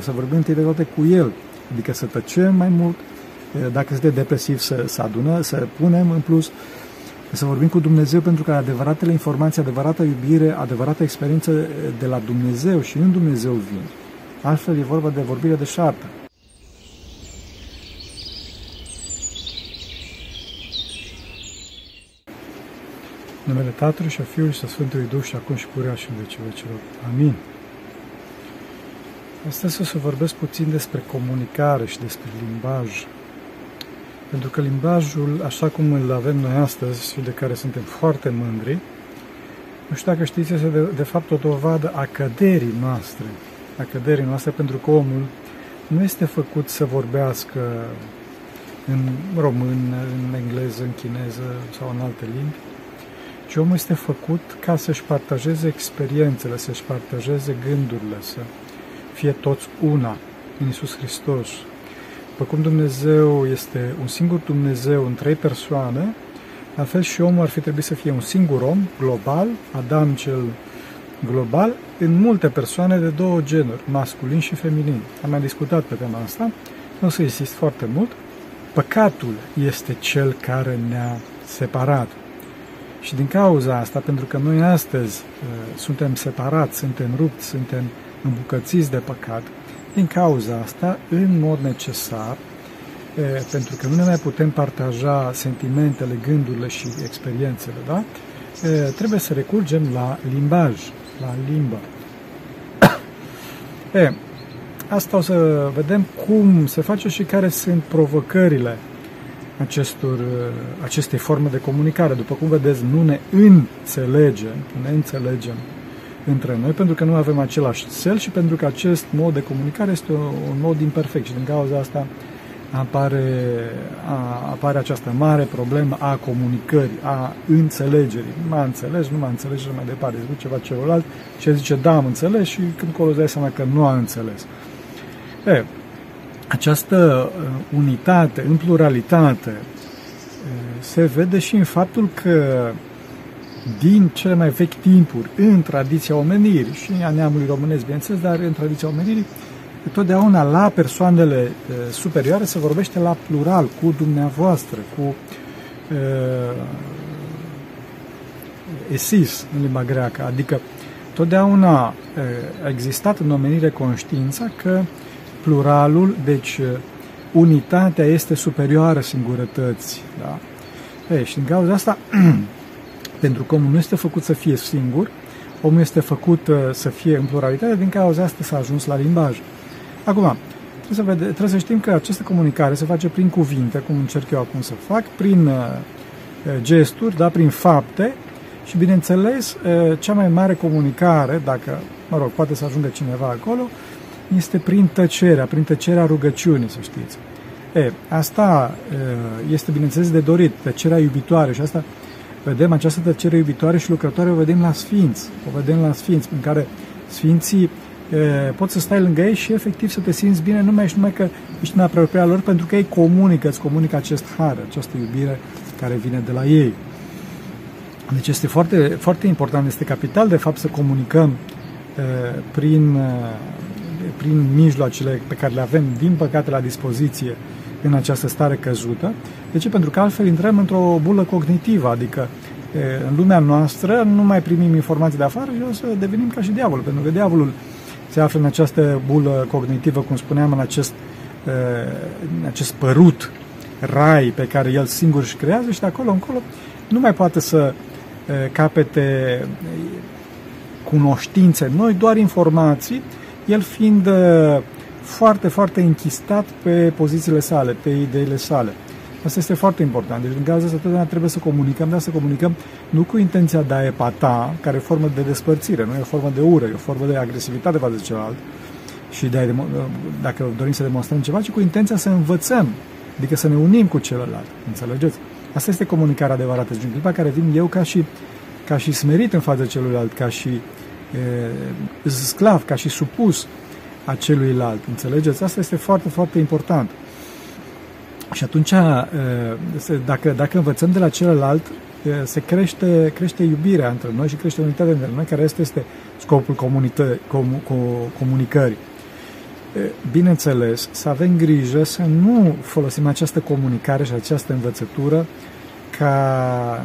să vorbim întâi de toate cu El, adică să tăcem mai mult, dacă suntem depresiv să, să adună, să punem în plus, să vorbim cu Dumnezeu pentru că adevăratele informații, adevărata iubire, adevărata experiență de la Dumnezeu și în Dumnezeu vin. Altfel e vorba de vorbire de șartă. numele Tatălui și a Fiului și a Sfântului Duh și acum și purea și în vecii vecilor. Amin. Astăzi o să vorbesc puțin despre comunicare și despre limbaj. Pentru că limbajul, așa cum îl avem noi astăzi și de care suntem foarte mândri, nu știu dacă știți, este de, de fapt o dovadă a căderii noastre. A căderii noastre pentru că omul nu este făcut să vorbească în român, în engleză, în chineză sau în alte limbi, ci omul este făcut ca să-și partajeze experiențele, să-și partajeze gândurile, să fie toți una în Iisus Hristos. După cum Dumnezeu este un singur Dumnezeu în trei persoane, la fel și omul ar fi trebuit să fie un singur om, global, Adam cel global, în multe persoane de două genuri, masculin și feminin. Am mai discutat pe tema asta, nu o să insist foarte mult. Păcatul este cel care ne-a separat. Și din cauza asta, pentru că noi astăzi uh, suntem separați, suntem rupți, suntem îmbucățiți de păcat, din cauza asta, în mod necesar, uh, pentru că nu ne mai putem partaja sentimentele, gândurile și experiențele, da? Uh, trebuie să recurgem la limbaj, la limbă. e, asta o să vedem cum se face și care sunt provocările acestor, acestei forme de comunicare. După cum vedeți, nu ne înțelegem, ne înțelegem între noi, pentru că nu avem același cel și pentru că acest mod de comunicare este un mod imperfect și din cauza asta apare, a, apare această mare problemă a comunicării, a înțelegerii. Nu m-a înțeles, nu m-a înțeles și mai departe. Zice ceva celălalt și zice, da, am înțeles și când colo îți dai seama că nu a înțeles. E, această uh, unitate în pluralitate uh, se vede și în faptul că din cele mai vechi timpuri, în tradiția omenirii și a neamului românesc, bineînțeles, dar în tradiția omenirii, totdeauna la persoanele uh, superioare se vorbește la plural, cu dumneavoastră, cu uh, esis în limba greacă, adică totdeauna uh, a existat în omenire conștiința că uh, pluralul, deci uh, unitatea este superioară singurătății. Da? Ei, și în cauza asta, pentru că omul nu este făcut să fie singur, omul este făcut uh, să fie în pluralitate, din cauza asta s-a ajuns la limbaj. Acum, trebuie să, vede, trebuie să știm că această comunicare se face prin cuvinte, cum încerc eu acum să fac, prin uh, gesturi, da, prin fapte și, bineînțeles, cea mai mare comunicare, dacă, mă rog, poate să ajungă cineva acolo, este prin tăcerea, prin tăcerea rugăciunii, să știți. E, asta este, bineînțeles, de dorit, tăcerea iubitoare și asta vedem această tăcere iubitoare și lucrătoare o vedem la Sfinți, o vedem la Sfinți, în care Sfinții e, poți să stai lângă ei și efectiv să te simți bine numai și numai că ești în apropierea lor pentru că ei comunică, îți comunică acest har, această iubire care vine de la ei. Deci este foarte, foarte important, este capital de fapt să comunicăm e, prin prin mijloacele pe care le avem, din păcate, la dispoziție în această stare căzută. De ce? Pentru că altfel intrăm într-o bulă cognitivă, adică în lumea noastră nu mai primim informații de afară și o să devenim ca și diavolul, pentru că diavolul se află în această bulă cognitivă, cum spuneam, în acest, în acest părut rai pe care el singur își creează și de acolo încolo nu mai poate să capete cunoștințe noi, doar informații el fiind uh, foarte, foarte închistat pe pozițiile sale, pe ideile sale. Asta este foarte important. Deci, în cazul ăsta, totdeauna trebuie să comunicăm, dar să comunicăm nu cu intenția de a epata, care e o formă de despărțire, nu e o formă de ură, e o formă de agresivitate față de celălalt și de a, dacă dorim să demonstrăm ceva, ci cu intenția să învățăm, adică să ne unim cu celălalt. Înțelegeți? Asta este comunicarea adevărată. Deci, în clipa care vin eu ca și, ca și smerit în fața celuilalt, ca și sclav, ca și supus a celuilalt. Înțelegeți? Asta este foarte, foarte important. Și atunci, dacă, dacă învățăm de la celălalt, se crește, crește iubirea între noi și crește unitatea între noi, care este, este scopul comunită, com, comunicării. bineînțeles, să avem grijă să nu folosim această comunicare și această învățătură ca,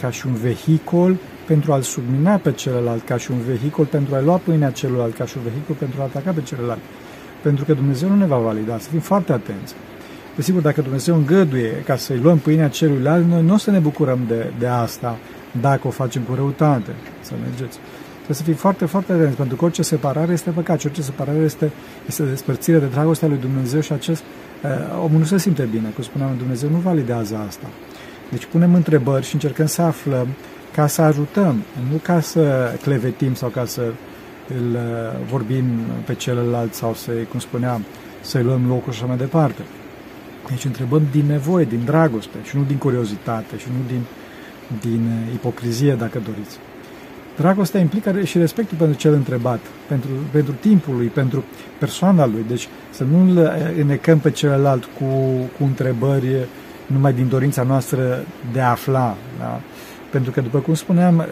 ca și un vehicul pentru a-l submina pe celălalt, ca și un vehicul pentru a lua pâinea celuilalt, ca și un vehicul pentru a ataca pe celălalt. Pentru că Dumnezeu nu ne va valida, să fim foarte atenți. Desigur, dacă Dumnezeu îngăduie ca să-i luăm pâinea celuilalt, noi nu o să ne bucurăm de, de asta dacă o facem cu răutate. Să mergeți. Trebuie să fim foarte, foarte atenți, pentru că orice separare este păcat și orice separare este, este despărțire de dragostea lui Dumnezeu și acest uh, omul nu se simte bine. Cum spuneam, Dumnezeu nu validează asta. Deci punem întrebări și încercăm să aflăm ca să ajutăm, nu ca să clevetim sau ca să îl vorbim pe celălalt sau să cum spuneam, să-i luăm locul și așa mai departe. Deci întrebăm din nevoie, din dragoste și nu din curiozitate și nu din, din ipocrizie, dacă doriți. Dragostea implică și respectul pentru cel întrebat, pentru, pentru timpul lui, pentru persoana lui. Deci să nu îl înecăm pe celălalt cu, cu întrebări numai din dorința noastră de a afla. Da? Pentru că, după cum spuneam, uh,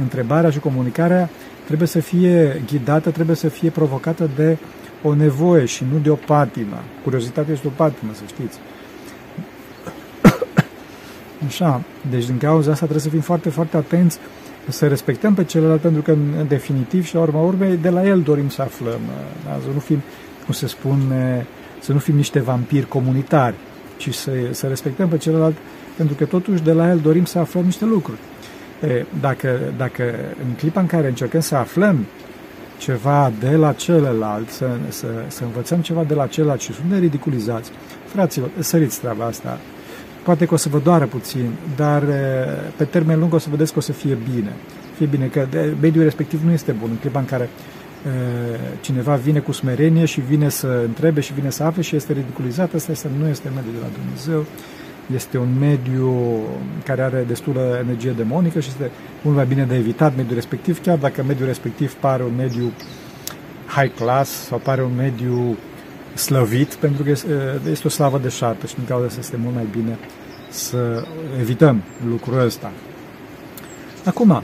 întrebarea și comunicarea trebuie să fie ghidată, trebuie să fie provocată de o nevoie și nu de o patimă. Curiozitatea este o patimă, să știți. Așa, deci din cauza asta trebuie să fim foarte, foarte atenți să respectăm pe celălalt, pentru că, în definitiv, și la urma urmei, de la el dorim să aflăm. Da? Să nu fim, cum se spune, să nu fim niște vampiri comunitari, ci să, să respectăm pe celălalt, pentru că totuși de la el dorim să aflăm niște lucruri. E, dacă, dacă în clipa în care încercăm să aflăm ceva de la celălalt, să, să, să învățăm ceva de la celălalt și sunt ridiculizați, fraților, săriți treaba asta. Poate că o să vă doară puțin, dar pe termen lung o să vedeți că o să fie bine. Fie bine că mediul respectiv nu este bun. În clipa în care cineva vine cu smerenie și vine să întrebe și vine să afle și este ridiculizat, asta este, nu este mediul de la Dumnezeu este un mediu care are destulă energie demonică și este mult mai bine de evitat mediul respectiv, chiar dacă mediul respectiv pare un mediu high class sau pare un mediu slăvit, pentru că este o slavă de șartă și din cauza asta este mult mai bine să evităm lucrul ăsta. Acum,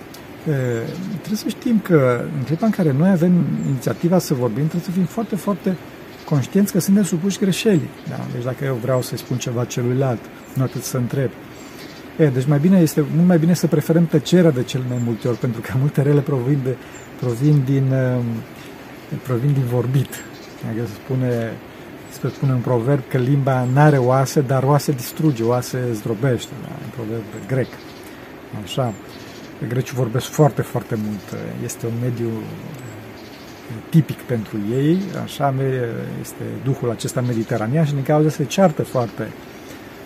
trebuie să știm că în clipa în care noi avem inițiativa să vorbim, trebuie să fim foarte, foarte conștienți că suntem supuși greșelii. Da? Deci dacă eu vreau să-i spun ceva celuilalt, nu atât să întreb. E, deci mai bine este, mult mai bine să preferăm tăcerea de cel mai multe ori, pentru că multe rele provin, de, provin, din, um, provin din vorbit. Adică se spune, se spune un proverb că limba nu are oase, dar oase distruge, oase zdrobește. Da? Un proverb grec. Așa. Grecii vorbesc foarte, foarte mult. Este un mediu tipic pentru ei, așa este duhul acesta mediteranean și din cauza se ceartă foarte,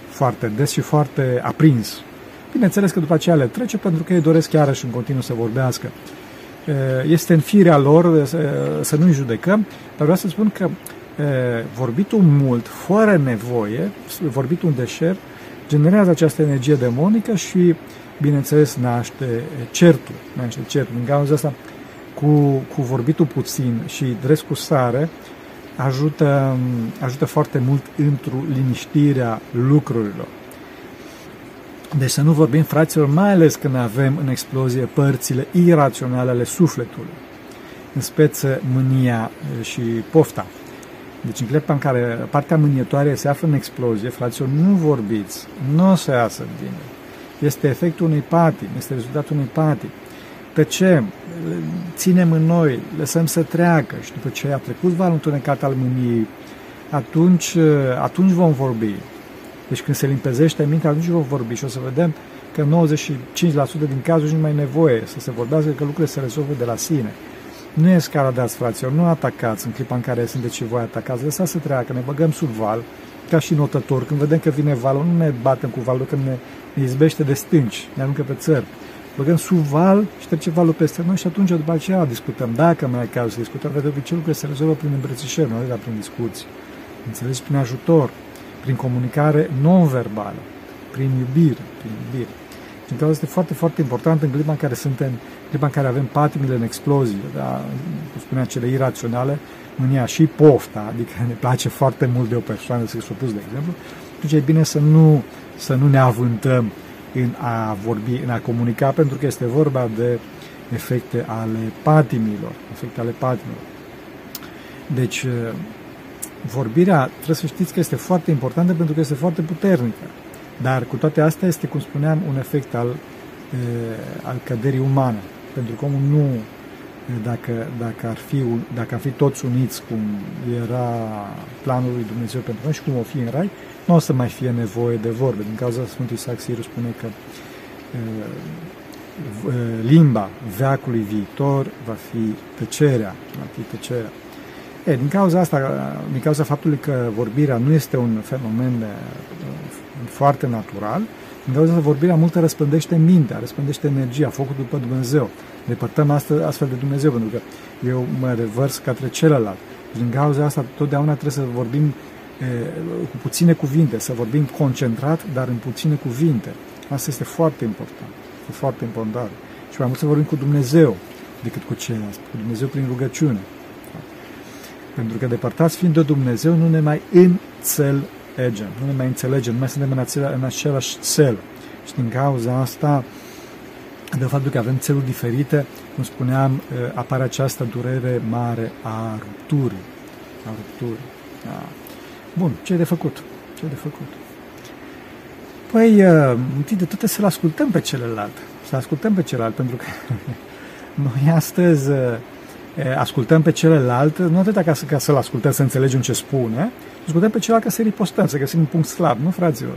foarte des și foarte aprins. Bineînțeles că după aceea le trece pentru că ei doresc chiar și în continuu să vorbească. Este în firea lor să, să nu-i judecăm, dar vreau să spun că vorbitul mult, fără nevoie, vorbitul în deșert, generează această energie demonică și, bineînțeles, naște certul. Naște certul. Din cauza asta, cu, cu vorbitul puțin și drept cu sare ajută, ajută foarte mult într-o liniștirea lucrurilor. Deci să nu vorbim, fraților, mai ales când avem în explozie părțile iraționale ale sufletului, în speță mânia și pofta. Deci în clipa în care partea mânietoare se află în explozie, fraților, nu vorbiți, nu o să iasă bine. Este efectul unui patim, este rezultatul unui patim tăcem, ținem în noi, lăsăm să treacă și după ce a trecut valul întunecat al mâniei, atunci, atunci vom vorbi. Deci când se limpezește mintea, atunci vom vorbi și o să vedem că 95% din cazuri nu mai e nevoie să se vorbească, că lucrurile se rezolvă de la sine. Nu e scaladați, fraților, nu atacați în clipa în care sunteți și voi atacați, lăsați să treacă, ne băgăm sub val, ca și notător, când vedem că vine valul, nu ne batem cu valul, când ne, ne izbește de stânci, ne aruncă pe țări băgăm sub val și trece valul peste noi și atunci după aceea discutăm. Dacă mai e caz să discutăm, de obicei lucrurile se rezolvă prin îmbrățișări, nu dar prin discuții. Înțelegi? Prin ajutor, prin comunicare non-verbală, prin iubire, prin iubire. Din cauza este foarte, foarte important în clipa în care suntem, în clipa în care avem patimile în explozie, da? cum spunea cele iraționale, mânia și pofta, adică ne place foarte mult de o persoană să s opus, de exemplu, atunci e bine să nu, să nu ne avântăm în a vorbi, în a comunica, pentru că este vorba de efecte ale patimilor, efecte ale patimilor. Deci, vorbirea, trebuie să știți că este foarte importantă pentru că este foarte puternică. Dar cu toate astea este, cum spuneam, un efect al, e, al căderii umane. Pentru că omul nu, dacă, dacă, ar fi, dacă ar fi toți uniți cum era planul lui Dumnezeu pentru noi și cum o fi în rai, nu o să mai fie nevoie de vorbe. Din cauza Sfântul Isaac Siru spune că e, limba veacului viitor va fi tăcerea, va fi tăcerea. E, din cauza asta, din cauza faptului că vorbirea nu este un fenomen foarte natural, din cauza asta vorbirea multă răspândește mintea, răspândește energia, focul după Dumnezeu. Depărtăm astfel, astfel de Dumnezeu, pentru că eu mă revărs către celălalt. Din cauza asta, totdeauna trebuie să vorbim e, cu puține cuvinte, să vorbim concentrat, dar în puține cuvinte. Asta este foarte important. Este foarte important. Și mai mult să vorbim cu Dumnezeu decât cu ceilalți, cu Dumnezeu prin rugăciune. Pentru că depărtați fiind de Dumnezeu, nu ne mai înțelegem, nu ne mai înțelegem, nu mai suntem în, acela, în același cel. Și din cauza asta, de faptul că avem țeluri diferite, cum spuneam, eh, apare această durere mare a rupturii. A rupturii. Da. Bun, ce e de făcut? Ce e de făcut? Păi, eh, întâi de toate să-l ascultăm pe celălalt. Să ascultăm pe celălalt, pentru că noi astăzi eh, ascultăm pe celălalt, nu atât ca, să, ca să-l ascultăm, să înțelegem ce spune, ascultăm pe celălalt ca să ripostăm, să găsim un punct slab, nu, fraților?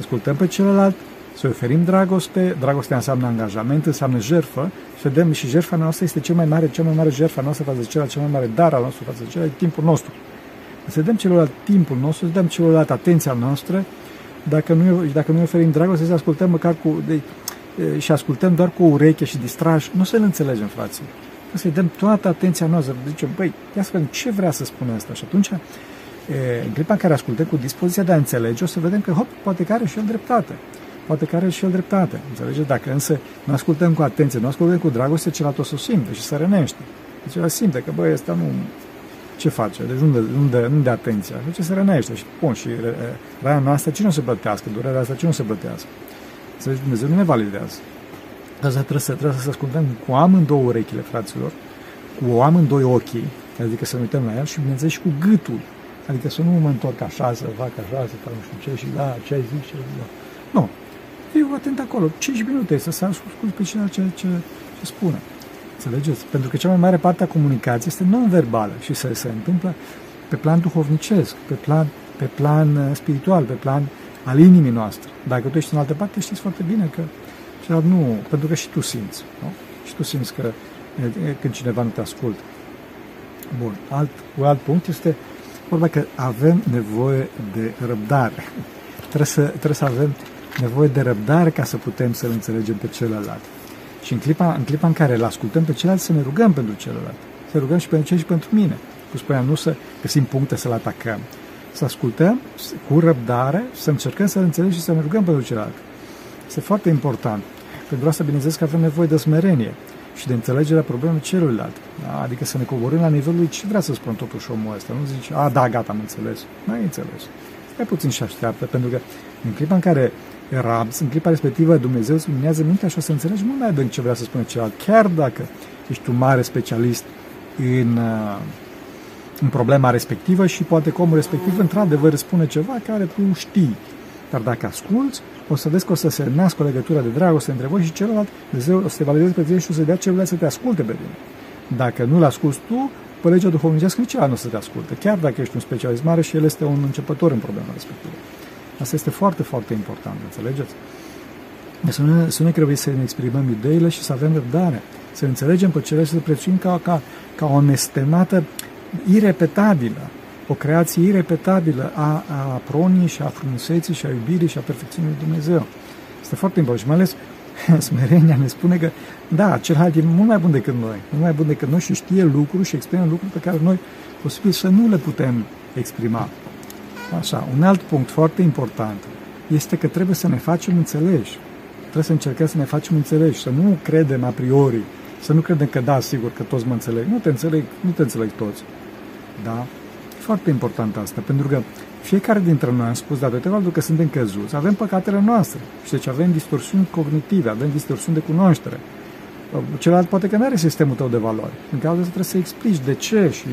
Ascultăm pe celălalt, să oferim dragoste, dragostea înseamnă angajament, înseamnă jertfă și vedem și jertfa noastră este cea mai mare, cea mai mare jertfa noastră față de celălalt, cel mai mare dar al nostru față de celălalt, timpul nostru. Să dăm celălalt timpul nostru, să dăm celălalt atenția noastră, dacă nu, dacă nu oferim dragoste, să ascultăm măcar cu, de, și ascultăm doar cu o ureche și distrași, nu să-l înțelegem, frații să-i dăm toată atenția noastră. Zicem, băi, ia să vedem ce vrea să spună asta. Și atunci, în clipa în care ascultăm cu dispoziția de a înțelege, o să vedem că, hop, poate că are și el dreptate. Poate că are și el dreptate. Înțelegeți? Dacă însă nu ascultăm cu atenție, nu ascultăm cu dragoste, celălalt o să o simte și să rănește. Deci el simte că, băi, ăsta nu... Ce face? Deci nu de, nu de, nu de atenție. Deci se rănește. Și, bun, și raia noastră, cine o să plătească? Durerea asta, cine o să plătească? Înțelegi? Dumnezeu nu ne validează. Dar trebuie să, trebuie să ascultăm cu amândouă urechile, fraților, cu amândoi ochii, adică să ne uităm la el și, bineînțeles, și cu gâtul. Adică să nu mă întorc așa, să fac așa, să fac nu știu ce și da, ce ai zis, ce ai zis. Nu. Fiu atent acolo. 5 minute să se ascult pe cineva ce, ce, ce spune. Înțelegeți? Pentru că cea mai mare parte a comunicației este non-verbală și se, se întâmplă pe plan duhovnicesc, pe plan, pe plan uh, spiritual, pe plan al inimii noastre. Dacă tu ești în altă parte, știți foarte bine că dar nu, pentru că și tu simți, nu? Și tu simți că când cineva nu te ascultă. Bun, alt, un alt punct este vorba că avem nevoie de răbdare. Trebuie să, trebuie să avem nevoie de răbdare ca să putem să-l înțelegem pe celălalt. Și în clipa, în clipa în care îl ascultăm pe celălalt, să ne rugăm pentru celălalt. Să rugăm și pentru cei și pentru mine. Cum spuneam, nu să găsim puncte să-l atacăm. Să ascultăm cu răbdare, să încercăm să-l înțelegem și să ne rugăm pentru celălalt. Este foarte important. Pentru asta, bineînțeles că avem nevoie de smerenie și de înțelegerea problemei celuilalt. Da? Adică să ne coborâm la nivelul lui ce vrea să spun totuși omul ăsta. Nu zice, a, da, gata, am înțeles. Nu ai înțeles. Stai puțin și așteaptă, pentru că în clipa în care era, în clipa respectivă Dumnezeu îți luminează mintea și o să înțelegi mult mai adânc ce vrea să spune celălalt, chiar dacă ești un mare specialist în, uh, în problema respectivă și poate că omul respectiv într-adevăr spune ceva care tu știi. Dar dacă asculți, o să vezi că o să se nască o legătură de dragoste între voi și celălalt, Dumnezeu o să te valideze pe tine și o să dea celălalt să te asculte pe tine. Dacă nu-l asculți tu, pe legea duhovnicească nici nu o să te asculte, chiar dacă ești un specialist mare și el este un începător în problema respectivă. Asta este foarte, foarte important, înțelegeți? Deci să nu, să nu trebuie să ne exprimăm ideile și să avem răbdare, să înțelegem pe celălalt și să prețuim ca, ca, ca o nestemată irepetabilă, o creație irepetabilă a, a pronii și a frumuseții și a iubirii și a perfecțiunii lui Dumnezeu. Este foarte important și mai ales smerenia ne spune că da, celălalt e mult mai bun decât noi, mult mai bun decât noi și știe lucruri și exprimă lucruri pe care noi posibil să nu le putem exprima. Așa, un alt punct foarte important este că trebuie să ne facem înțeleși. Trebuie să încercăm să ne facem înțeleși, să nu credem a priori, să nu credem că da, sigur că toți mă înțeleg. Nu te înțeleg, nu te înțeleg toți. Da? foarte important asta, pentru că fiecare dintre noi, am spus datorită faptul că suntem căzuți, avem păcatele noastre și deci avem distorsiuni cognitive, avem distorsiuni de cunoaștere. Celălalt poate că nu are sistemul tău de valori. În cauza trebuie să explici de ce și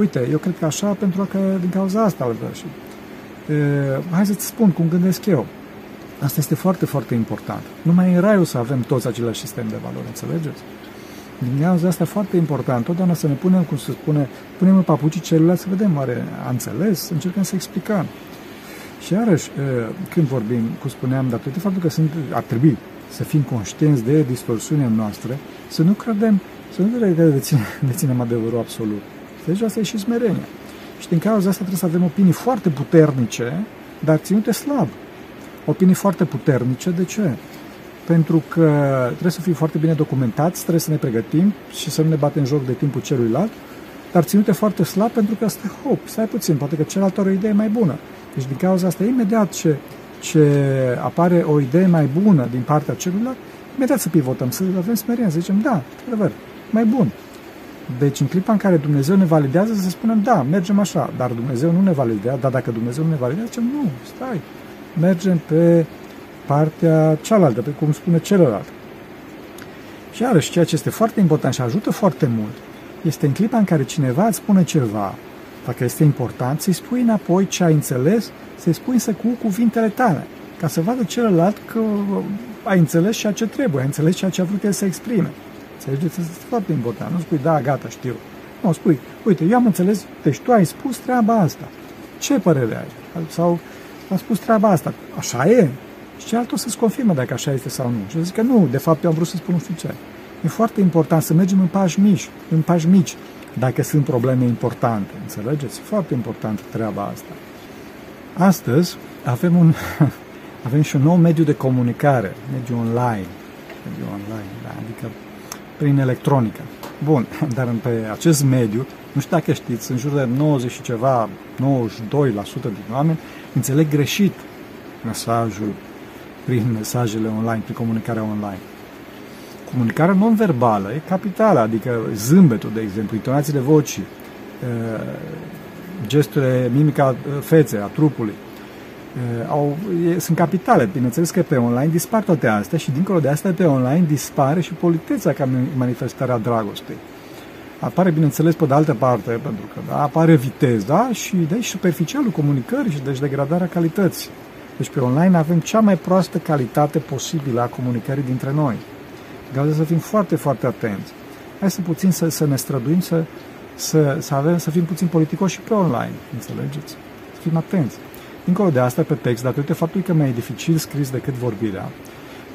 uite, eu cred că așa pentru că din cauza asta îl și uh, hai să-ți spun cum gândesc eu. Asta este foarte, foarte important. Numai în rai o să avem toți același sistem de valori, înțelegeți? Din cauza asta foarte important, totdeauna să ne punem, cum se spune, punem în papucii celuilalt să vedem, oare a înțeles, încercăm să explicăm. Și iarăși, când vorbim, cum spuneam, datorită faptul că sunt, ar trebui să fim conștienți de distorsiunea noastră, să nu credem, să nu credem că deținem, deținem adevărul absolut. Deci asta e și smerenia. Și din cauza asta trebuie să avem opinii foarte puternice, dar ținute slab. Opinii foarte puternice, de ce? Pentru că trebuie să fim foarte bine documentați, trebuie să ne pregătim și să nu ne batem joc de timpul celuilalt, dar ținute foarte slab pentru că asta, hop, stai puțin, poate că celălalt are o idee mai bună. Deci din cauza asta, imediat ce, ce apare o idee mai bună din partea celuilalt, imediat să pivotăm, să avem smerenie, să zicem, da, într-adevăr, mai bun. Deci în clipa în care Dumnezeu ne validează, să spunem, da, mergem așa, dar Dumnezeu nu ne validează, dar dacă Dumnezeu nu ne validează, zicem, nu, stai, mergem pe partea cealaltă, pe cum spune celălalt. Și iarăși, ceea ce este foarte important și ajută foarte mult, este în clipa în care cineva îți spune ceva, dacă este important, să-i spui înapoi ce ai înțeles, să-i spui să cu cuvintele tale, ca să vadă celălalt că ai înțeles ceea ce trebuie, ai înțeles ceea ce a vrut el să exprime. Înțelegeți? Este foarte important. Nu spui, da, gata, știu. Nu, spui, uite, eu am înțeles, deci tu ai spus treaba asta. Ce părere ai? Sau am spus treaba asta. Așa e? Și celălalt o să-ți confirmă dacă așa este sau nu. Și zic că nu, de fapt eu am vrut să spun nu știu ce. E foarte important să mergem în pași mici, în pași mici, dacă sunt probleme importante. Înțelegeți? Foarte importantă treaba asta. Astăzi avem, un, avem și un nou mediu de comunicare, mediu online. Mediu online, da, adică prin electronică. Bun, dar pe acest mediu, nu știu dacă știți, în jur de 90 și ceva, 92% din oameni înțeleg greșit mesajul prin mesajele online, prin comunicarea online. Comunicarea non-verbală e capitală, adică zâmbetul, de exemplu, intonațiile vocii, gesturile, mimica feței, a trupului, au, e, sunt capitale. Bineînțeles că pe online dispar toate astea și dincolo de asta pe online dispare și politețea ca manifestarea dragostei. Apare, bineînțeles, pe de altă parte, pentru că da, apare viteza și deci superficialul comunicării și deci degradarea calității. Deci pe online avem cea mai proastă calitate posibilă a comunicării dintre noi. Gauze să fim foarte, foarte atenți. Hai să puțin să, să ne străduim să, să, să, avem, să fim puțin politicoși și pe online, înțelegeți? Să fim atenți. Dincolo de asta, pe text, datorită faptului că mai e dificil scris decât vorbirea,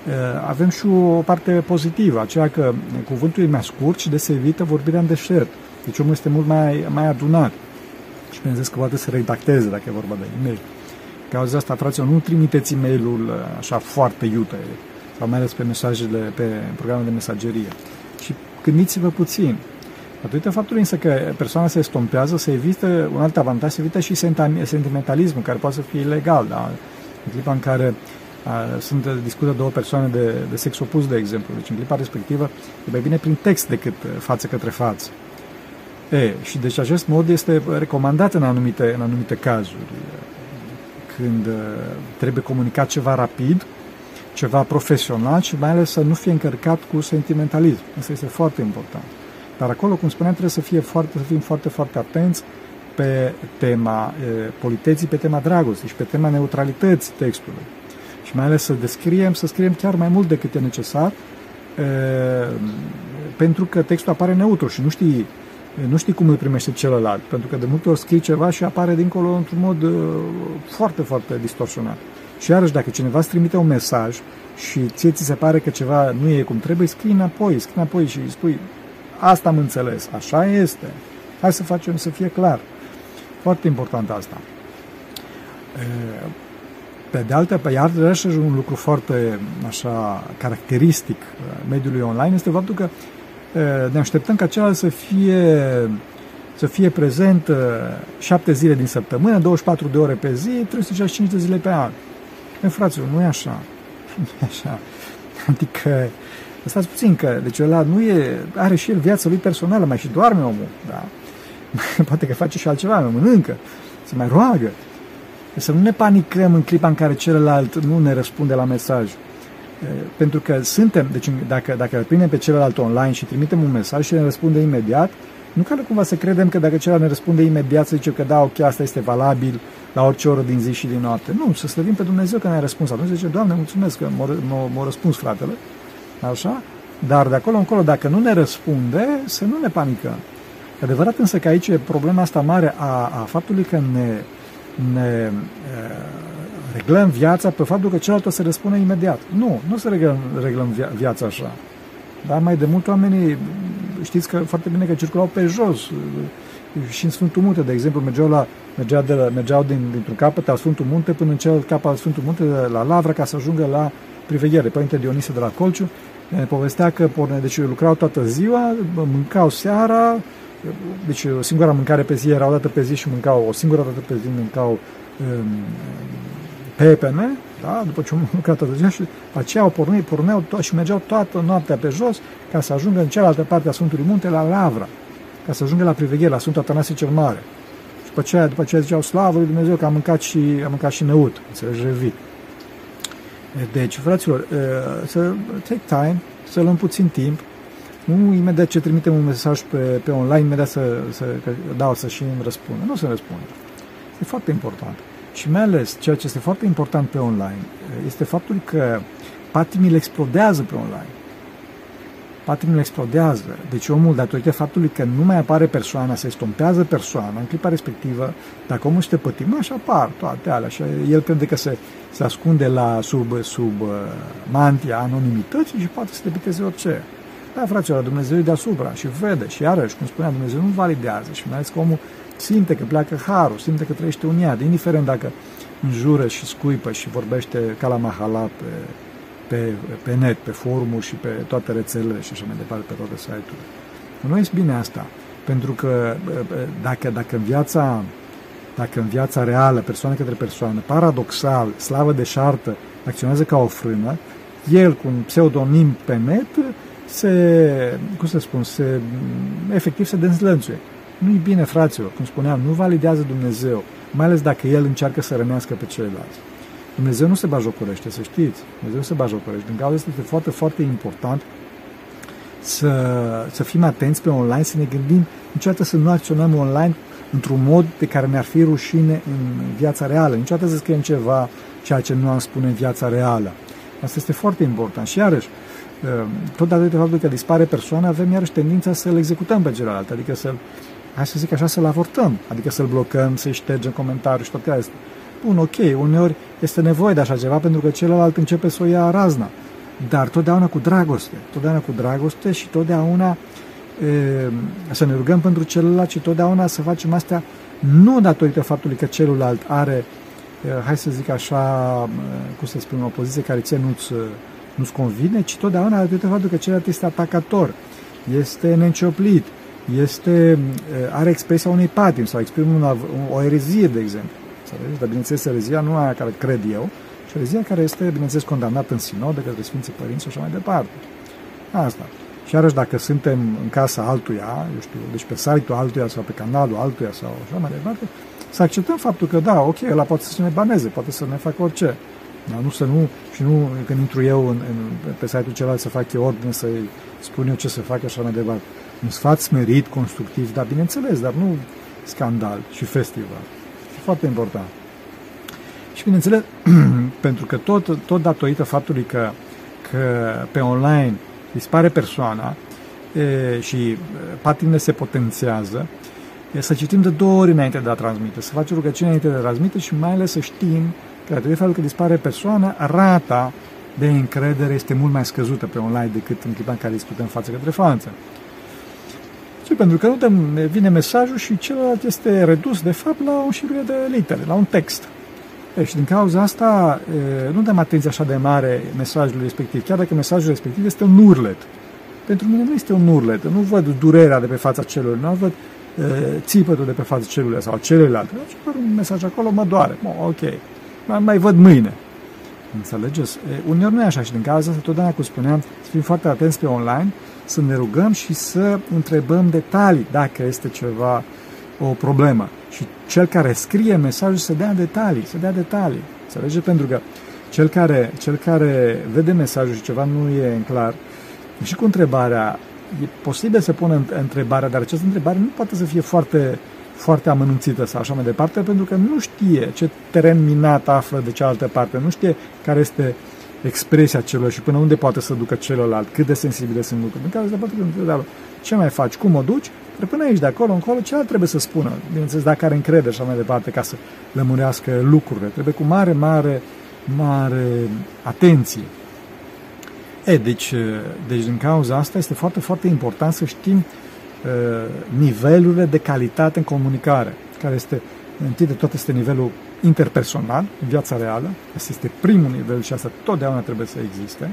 eh, avem și o parte pozitivă, aceea că cuvântul e mai scurt și de se evită vorbirea în deșert. Deci omul este mult mai, mai adunat. Și bineînțeles că poate să redacteze dacă e vorba de e-mail. Cauza asta, fraților, nu trimiteți e mail eh, așa foarte iute, sau mai ales pe mesajele, pe programele de mesagerie. Și gândiți-vă puțin, Datorită faptului însă că persoana se estompează, se evită, un alt avantaj, se evită și sentimentalismul, care poate să fie ilegal. Da? În clipa în care a, sunt discută două persoane de, de sex opus, de exemplu. Deci în clipa respectivă e mai bine prin text decât față către față. E, și deci acest mod este recomandat în anumite, în anumite cazuri. Când trebuie comunicat ceva rapid, ceva profesional și mai ales să nu fie încărcat cu sentimentalism. Asta este foarte important. Dar acolo, cum spuneam, trebuie să, fie foarte, să fim foarte, foarte atenți pe tema e, politeții, pe tema dragostei și pe tema neutralității textului. Și mai ales să descriem, să scriem chiar mai mult decât e necesar, e, pentru că textul apare neutru și nu știi, nu știi cum îl primește celălalt, pentru că de multe ori scrii ceva și apare dincolo într-un mod e, foarte, foarte distorsionat. Și iarăși, dacă cineva îți trimite un mesaj și ție ți se pare că ceva nu e cum trebuie, scrii înapoi, scrii înapoi și îi spui Asta am înțeles, așa este. Hai să facem să fie clar. Foarte important asta. Pe de altă pe iar și un lucru foarte așa caracteristic mediului online este faptul că ne așteptăm ca celălalt să fie să fie prezent 7 zile din săptămână, 24 de ore pe zi, 365 de zile pe an. E, fraților, nu e așa. Nu e așa. Adică Stați puțin că, deci ăla nu e, are și el viața lui personală, mai și doarme omul, da? Poate că face și altceva, mai mănâncă, se mai roagă. Să nu ne panicăm în clipa în care celălalt nu ne răspunde la mesaj. Pentru că suntem, deci dacă, dacă îl prindem pe celălalt online și trimitem un mesaj și ne răspunde imediat, Nu ca cumva să credem că dacă celălalt ne răspunde imediat, să zice că da, ok, asta este valabil la orice oră din zi și din noapte. Nu, să slăvim pe Dumnezeu că ne-a răspuns. Atunci zice, Doamne, mulțumesc că m-a răspuns fratele. Așa? Dar de acolo încolo, dacă nu ne răspunde, să nu ne panicăm. Adevărat însă că aici e problema asta mare a, a faptului că ne, ne e, reglăm viața pe faptul că celălalt o să răspunde imediat. Nu, nu să reglăm, reglăm via, viața așa. Dar mai de mult oamenii, știți că foarte bine că circulau pe jos și în Sfântul Munte, de exemplu, mergeau, la, mergeau, de la, mergeau din, dintr-un capăt al Sfântul Munte până în celălalt capăt al Sfântul Munte, de la Lavra, ca să ajungă la priveghere. Părinte Dionise de la Colciu ne povestea că porne, deci lucrau toată ziua, mâncau seara, deci o singură mâncare pe zi era o dată pe zi și mâncau, o singură dată pe zi mâncau um, pepene, da? după ce am mâncat toată ziua și aceea au pornit, porneau to- și mergeau toată noaptea pe jos ca să ajungă în cealaltă parte a Sfântului Munte, la Lavra, ca să ajungă la priveghere, la Sfântul Atanasie cel Mare. Și după aceea, după aceea ziceau, slavă lui Dumnezeu că am mâncat și, am mâncat și neut, înțelegi, revit. Deci, fraților, să take time, să luăm puțin timp, nu imediat ce trimitem un mesaj pe, pe online, imediat să, să dau să și îmi răspundă. Nu să răspundă. Este foarte important. Și mai ales, ceea ce este foarte important pe online, este faptul că patimile explodează pe online. Patimile explodează. Deci omul, datorită faptului că nu mai apare persoana, se stompează persoana în clipa respectivă, dacă omul este pătimit, așa apar toate alea. Și el crede că se, se ascunde la, sub, sub uh, mantia anonimității și poate să debiteze orice. Da, fraților, Dumnezeu e deasupra și vede și iarăși, cum spunea, Dumnezeu nu validează și mai ales că omul simte că pleacă harul, simte că trăiește un iad, indiferent dacă înjură și scuipă și vorbește ca la mahala pe, pe, pe net, pe forumuri și pe toate rețelele și așa mai departe, pe toate site-urile. Nu este bine asta, pentru că dacă, dacă în viața dacă în viața reală, persoană către persoană, paradoxal, slavă de șartă, acționează ca o frână, el cu un pseudonim pe net se, cum să spun, se, efectiv se dezlănțuie. Nu-i bine, fraților, cum spuneam, nu validează Dumnezeu, mai ales dacă El încearcă să rănească pe ceilalți. Dumnezeu nu se bajocorește, să știți. Dumnezeu nu se bajocorește. Din cauza asta este foarte, foarte important să, să fim atenți pe online, să ne gândim niciodată să nu acționăm online într-un mod pe care ne-ar fi rușine în viața reală. Niciodată să scriem ceva ceea ce nu am spune în viața reală. Asta este foarte important. Și iarăși, Ehm, tot datorită faptului că dispare persoana, avem iarăși tendința să-l executăm pe celălalt, adică să hai să zic așa, să-l avortăm, adică să-l blocăm, să-i ștergem comentarii și toate astea. Bun, ok, uneori este nevoie de așa ceva pentru că celălalt începe să o ia razna, dar totdeauna cu dragoste, totdeauna cu dragoste și totdeauna e, ehm, să ne rugăm pentru celălalt și totdeauna să facem astea nu datorită faptului că celălalt are, e, hai să zic așa, cum să spun, o poziție care ție nu-ți nu-ți convine, ci totdeauna datorită faptul că celălalt este atacator, este neîncioplit, este, are expresia unei patimi sau exprimă una, o erezie, de exemplu. Înțelegeți? Dar, bineînțeles, erezia nu aia care cred eu, ci erezia care este, bineînțeles, condamnată în sinod de către Sfinții Părinți și așa mai departe. Asta. Și iarăși dacă suntem în casa altuia, eu știu, deci pe site-ul altuia sau pe canalul altuia sau așa mai departe, să acceptăm faptul că da, ok, ăla poate să ne baneze, poate să ne facă orice. Dar nu să nu, și nu când intru eu în, în, pe site-ul celălalt să fac eu ordine, să-i spun eu ce să fac așa mai departe. Un sfat smerit, constructiv, dar bineînțeles, dar nu scandal și festival. E foarte important. Și bineînțeles, pentru că tot, tot datorită faptului că, că pe online dispare persoana e, și patimile se potențează, e să citim de două ori înainte de a transmite, să facem rugăciune înainte de a transmite și mai ales să știm că de fapt că dispare persoana, rata de încredere este mult mai scăzută pe online decât în clipa în care discutăm față către față. Și pentru că nu dăm, vine mesajul și celălalt este redus, de fapt, la o șiruie de litere, la un text. Deci, din cauza asta, nu dăm atenție așa de mare mesajului respectiv, chiar dacă mesajul respectiv este un urlet. Pentru mine nu este un urlet, nu văd durerea de pe fața celor, nu văd țipătul de pe fața celuilalt sau celelalte. Deci, un mesaj acolo mă doare. Bă, ok, mai, mai văd mâine. Înțelegeți? E, uneori nu e așa și din cauza asta, totdeauna, cum spuneam, să fim foarte atenți pe online, să ne rugăm și să întrebăm detalii dacă este ceva, o problemă. Și cel care scrie mesajul să dea detalii, să dea detalii. Înțelege? Pentru că cel care, cel care vede mesajul și ceva nu e în clar, și cu întrebarea e posibil să pună întrebarea, dar această întrebare nu poate să fie foarte, foarte amănunțită sau așa mai departe, pentru că nu știe ce teren minat află de cealaltă parte, nu știe care este expresia celor și până unde poate să ducă celălalt, cât de sensibile sunt lucrurile. În care se poate ce mai faci, cum o duci, dar până aici, de acolo încolo, celălalt trebuie să spună, bineînțeles, dacă are încredere și așa mai departe, ca să lămurească lucrurile. Trebuie cu mare, mare, mare atenție. E, deci, deci din cauza asta este foarte, foarte important să știm uh, nivelurile de calitate în comunicare, care este, întâi de toate, este nivelul interpersonal, în viața reală. Asta este primul nivel și asta totdeauna trebuie să existe.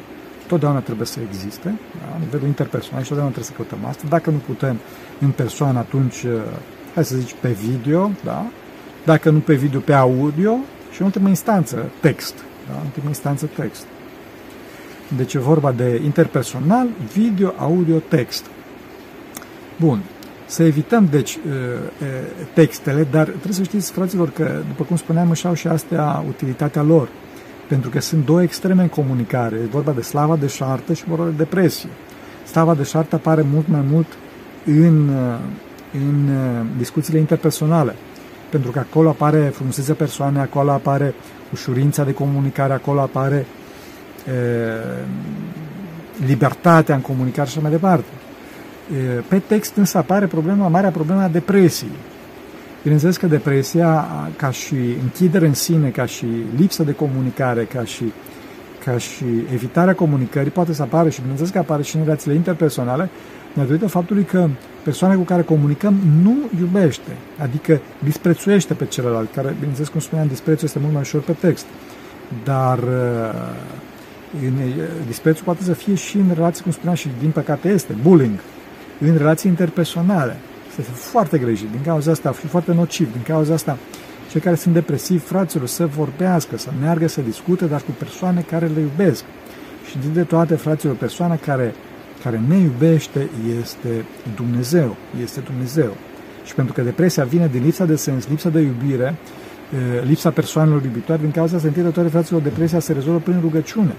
Totdeauna trebuie să existe, da? nivelul interpersonal și totdeauna trebuie să căutăm asta. Dacă nu putem în persoană, atunci, uh, hai să zici, pe video, da? Dacă nu pe video, pe audio și în ultimă instanță, text. Da? În ultimă instanță, text. Deci e vorba de interpersonal, video, audio, text. Bun. Să evităm, deci, textele, dar trebuie să știți, fraților, că, după cum spuneam, își au și astea utilitatea lor. Pentru că sunt două extreme în comunicare. E vorba de slava de șartă și vorba de depresie. Slava de șartă apare mult mai mult în, în discuțiile interpersonale. Pentru că acolo apare frumusețea persoanei, acolo apare ușurința de comunicare, acolo apare libertatea în comunicare și așa mai departe. Pe text însă apare problema, marea problema a depresiei. Bineînțeles că depresia, ca și închidere în sine, ca și lipsă de comunicare, ca și, ca și evitarea comunicării, poate să apară și bineînțeles că apare și în relațiile interpersonale, datorită faptului că persoana cu care comunicăm nu iubește, adică disprețuiește pe celălalt, care, bineînțeles, cum spuneam, disprețul este mult mai ușor pe text. Dar disprețul poate să fie și în relații, cum spuneam, și din păcate este, bullying, în relații interpersonale. Este foarte greșit. Din cauza asta, fi foarte nociv. Din cauza asta, cei care sunt depresivi, fraților, să vorbească, să meargă, să discute, dar cu persoane care le iubesc. Și de toate, fraților, persoana care, care ne iubește este Dumnezeu. Este Dumnezeu. Și pentru că depresia vine din lipsa de sens, lipsa de iubire, lipsa persoanelor iubitoare, din cauza asta, întâi de toate, fraților, depresia se rezolvă prin rugăciune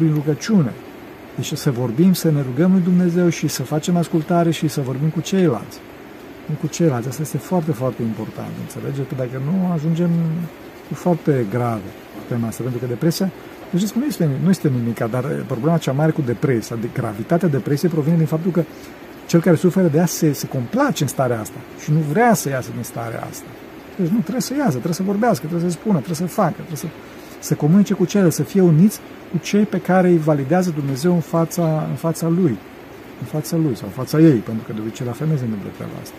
prin rugăciune. Deci să vorbim, să ne rugăm lui Dumnezeu și să facem ascultare și să vorbim cu ceilalți. Cu ceilalți. Asta este foarte, foarte important. Înțelegeți? Că dacă nu, ajungem foarte grave tema asta. Pentru că depresia, deci nu este, nu este nimic, dar problema cea mare cu depresia, de gravitatea depresiei provine din faptul că cel care suferă de ea se, se complace în starea asta și nu vrea să iasă din starea asta. Deci nu, trebuie să iasă, trebuie să vorbească, trebuie să spună, trebuie să facă, trebuie să, să comunice cu cele, să fie uniți cu cei pe care îi validează Dumnezeu în fața, în fața lui, în fața lui sau în fața ei, pentru că de obicei la femeie se întâmplă treaba asta.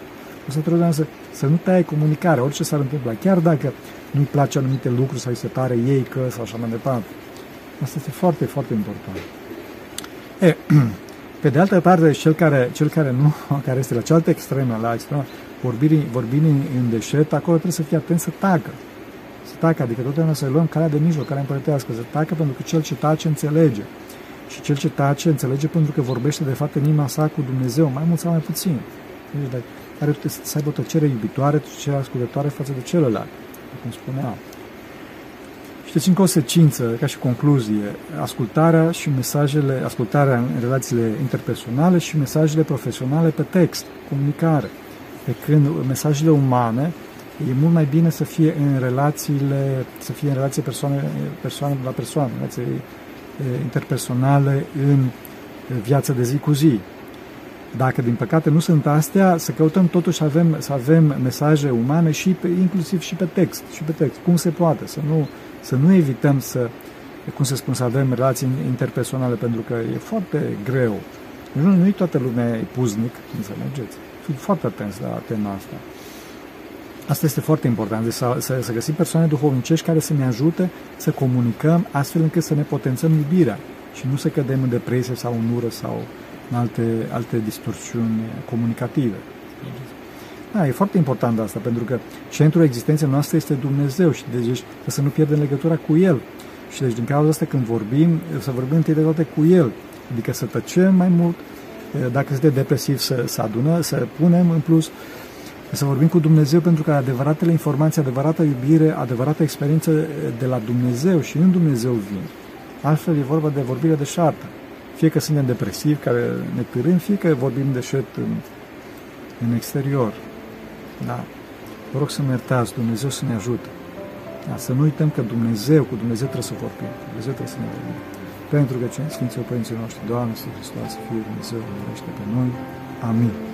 O să trebuie să, să nu tai comunicarea, orice s-ar întâmpla, chiar dacă nu-i place anumite lucruri sau îi se pare ei că sau așa mai departe. Asta este foarte, foarte important. E, pe de altă parte, cel care, cel care nu, care este la cealaltă extremă, la extremă, vorbirii, vorbirii în deșert, acolo trebuie să fie atent să tacă tacă, adică totdeauna să luăm calea de mijloc, care împărătească, să tacă pentru că cel ce tace înțelege. Și cel ce tace înțelege pentru că vorbește de fapt în inima sa cu Dumnezeu, mai mult sau mai puțin. Deci, are să aibă o tăcere iubitoare, tăcere ascultătoare față de celălalt, cum spuneam. Și deci, în consecință, ca și concluzie, ascultarea și mesajele, ascultarea în relațiile interpersonale și mesajele profesionale pe text, comunicare. Pe când mesajele umane e mult mai bine să fie în relațiile, să fie în relație persoane, persoane la persoană, relații interpersonale în viața de zi cu zi. Dacă, din păcate, nu sunt astea, să căutăm totuși să avem, să avem mesaje umane și pe, inclusiv și pe text, și pe text. Cum se poate? Să nu, să nu evităm să, cum se spun, să avem relații interpersonale, pentru că e foarte greu. Nu, nu toată lumea e puznic, înțelegeți? Fiți foarte atenți la tema asta. Asta este foarte important, deci să, să, să găsim persoane duhovnicești care să ne ajute să comunicăm astfel încât să ne potențăm iubirea și nu să cădem în depresie sau în ură sau în alte, alte distorsiuni comunicative. Da, e foarte important asta, pentru că centrul existenței noastre este Dumnezeu și deci să nu pierdem legătura cu El. Și deci din cauza asta când vorbim, să vorbim întâi de toate cu El, adică să tăcem mai mult, dacă suntem depresiv să, să adună, să punem în plus să vorbim cu Dumnezeu pentru că adevăratele informații, adevărata iubire, adevărata experiență de la Dumnezeu și în Dumnezeu vin. Altfel e vorba de vorbire de șartă. fie că suntem depresivi, care ne târâm, fie că vorbim deșert în, în exterior. Da. Vă rog să-mi iertați, Dumnezeu să ne ajute. Da, să nu uităm că Dumnezeu, cu Dumnezeu trebuie să vorbim. Dumnezeu trebuie să ne vorbim. Pentru că Sfinții Părinții noștri, Doamne, să Hristos, să fie Dumnezeu, pe noi. Amin.